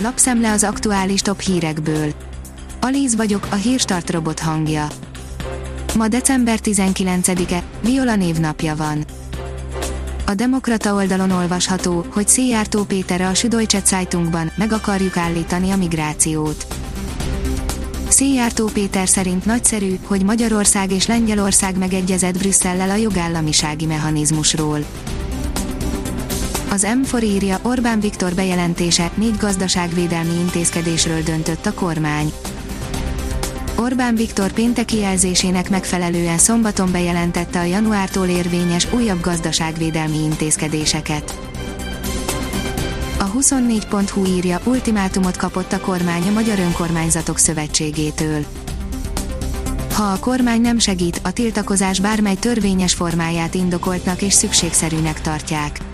lapszemle az aktuális top hírekből. Alíz vagyok, a hírstart robot hangja. Ma december 19-e, Viola névnapja van. A Demokrata oldalon olvasható, hogy Szijjártó Péter a Süddeutsche Zeitungban meg akarjuk állítani a migrációt. Szijjártó Péter szerint nagyszerű, hogy Magyarország és Lengyelország megegyezett Brüsszellel a jogállamisági mechanizmusról. Az M4 írja Orbán Viktor bejelentése, négy gazdaságvédelmi intézkedésről döntött a kormány. Orbán Viktor pénteki jelzésének megfelelően szombaton bejelentette a januártól érvényes újabb gazdaságvédelmi intézkedéseket. A 24.hu írja, ultimátumot kapott a kormány a Magyar Önkormányzatok Szövetségétől. Ha a kormány nem segít, a tiltakozás bármely törvényes formáját indokoltnak és szükségszerűnek tartják.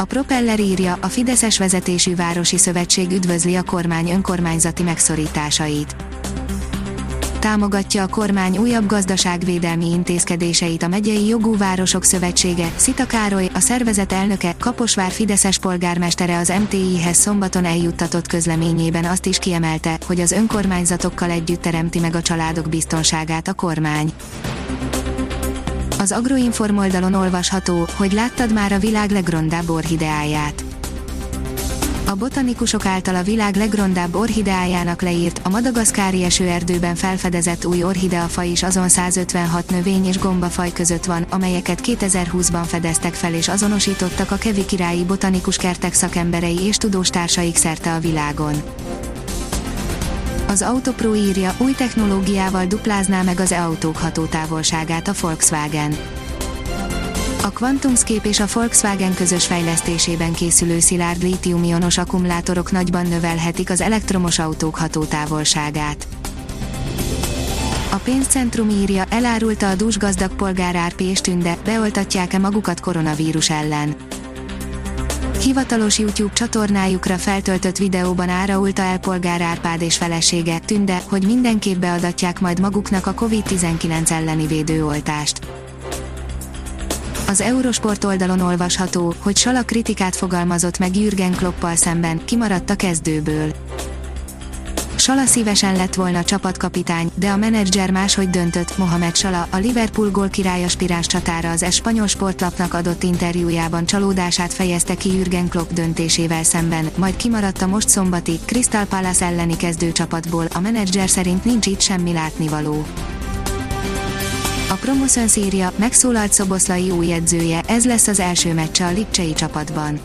A Propeller írja, a Fideszes vezetésű Városi Szövetség üdvözli a kormány önkormányzati megszorításait. Támogatja a kormány újabb gazdaságvédelmi intézkedéseit a Megyei Jogú Városok Szövetsége, Szita Károly, a szervezet elnöke, Kaposvár Fideszes polgármestere az MTI-hez szombaton eljuttatott közleményében azt is kiemelte, hogy az önkormányzatokkal együtt teremti meg a családok biztonságát a kormány. Az Agroinform oldalon olvasható, hogy láttad már a világ legrondább orhideáját. A botanikusok által a világ legrondább orhideájának leírt, a madagaszkári esőerdőben felfedezett új orhideafaj is azon 156 növény és gombafaj között van, amelyeket 2020-ban fedeztek fel és azonosítottak a Kevi botanikus kertek szakemberei és tudóstársaik szerte a világon. Az Autopro írja, új technológiával duplázná meg az e-autók hatótávolságát a Volkswagen. A QuantumScape és a Volkswagen közös fejlesztésében készülő szilárd lítium-ionos akkumulátorok nagyban növelhetik az elektromos autók hatótávolságát. A pénzcentrum írja, elárulta a dúsgazdag polgár Árpi és Tünde, beoltatják-e magukat koronavírus ellen. Hivatalos YouTube csatornájukra feltöltött videóban áraulta el polgár Árpád és felesége, Tünde, hogy mindenképp beadatják majd maguknak a COVID-19 elleni védőoltást. Az Eurosport oldalon olvasható, hogy Salak kritikát fogalmazott meg Jürgen Kloppal szemben, kimaradt a kezdőből. Sala szívesen lett volna csapatkapitány, de a menedzser máshogy döntött. Mohamed Sala, a Liverpool gólkirály aspiráns csatára az espanyol sportlapnak adott interjújában csalódását fejezte ki Jürgen Klopp döntésével szemben, majd kimaradt a most szombati Crystal Palace elleni kezdőcsapatból, a menedzser szerint nincs itt semmi látnivaló. A Promoszön szírja, megszólalt Szoboszlai új edzője, ez lesz az első meccse a Lipcsei csapatban.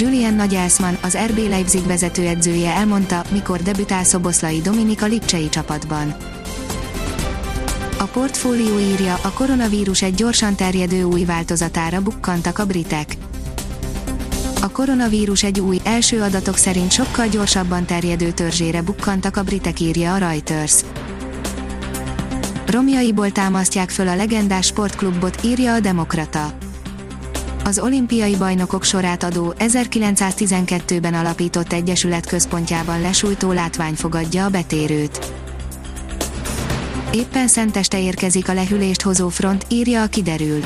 Julian Nagyelszman, az RB Leipzig vezetőedzője elmondta, mikor debütál Szoboszlai Dominika Lipcsei csapatban. A portfólió írja, a koronavírus egy gyorsan terjedő új változatára bukkantak a britek. A koronavírus egy új, első adatok szerint sokkal gyorsabban terjedő törzsére bukkantak a britek írja a Reuters. Romjaiból támasztják föl a legendás sportklubot, írja a Demokrata az olimpiai bajnokok sorát adó 1912-ben alapított egyesület központjában lesújtó látvány fogadja a betérőt. Éppen szenteste érkezik a lehűlést hozó front, írja a kiderül.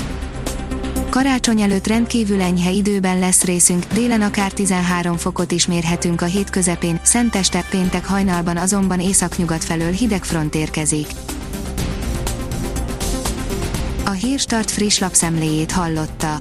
Karácsony előtt rendkívül enyhe időben lesz részünk, délen akár 13 fokot is mérhetünk a hét közepén, szenteste, péntek hajnalban azonban északnyugat felől hideg front érkezik. A Hírstart friss lapszemléjét hallotta.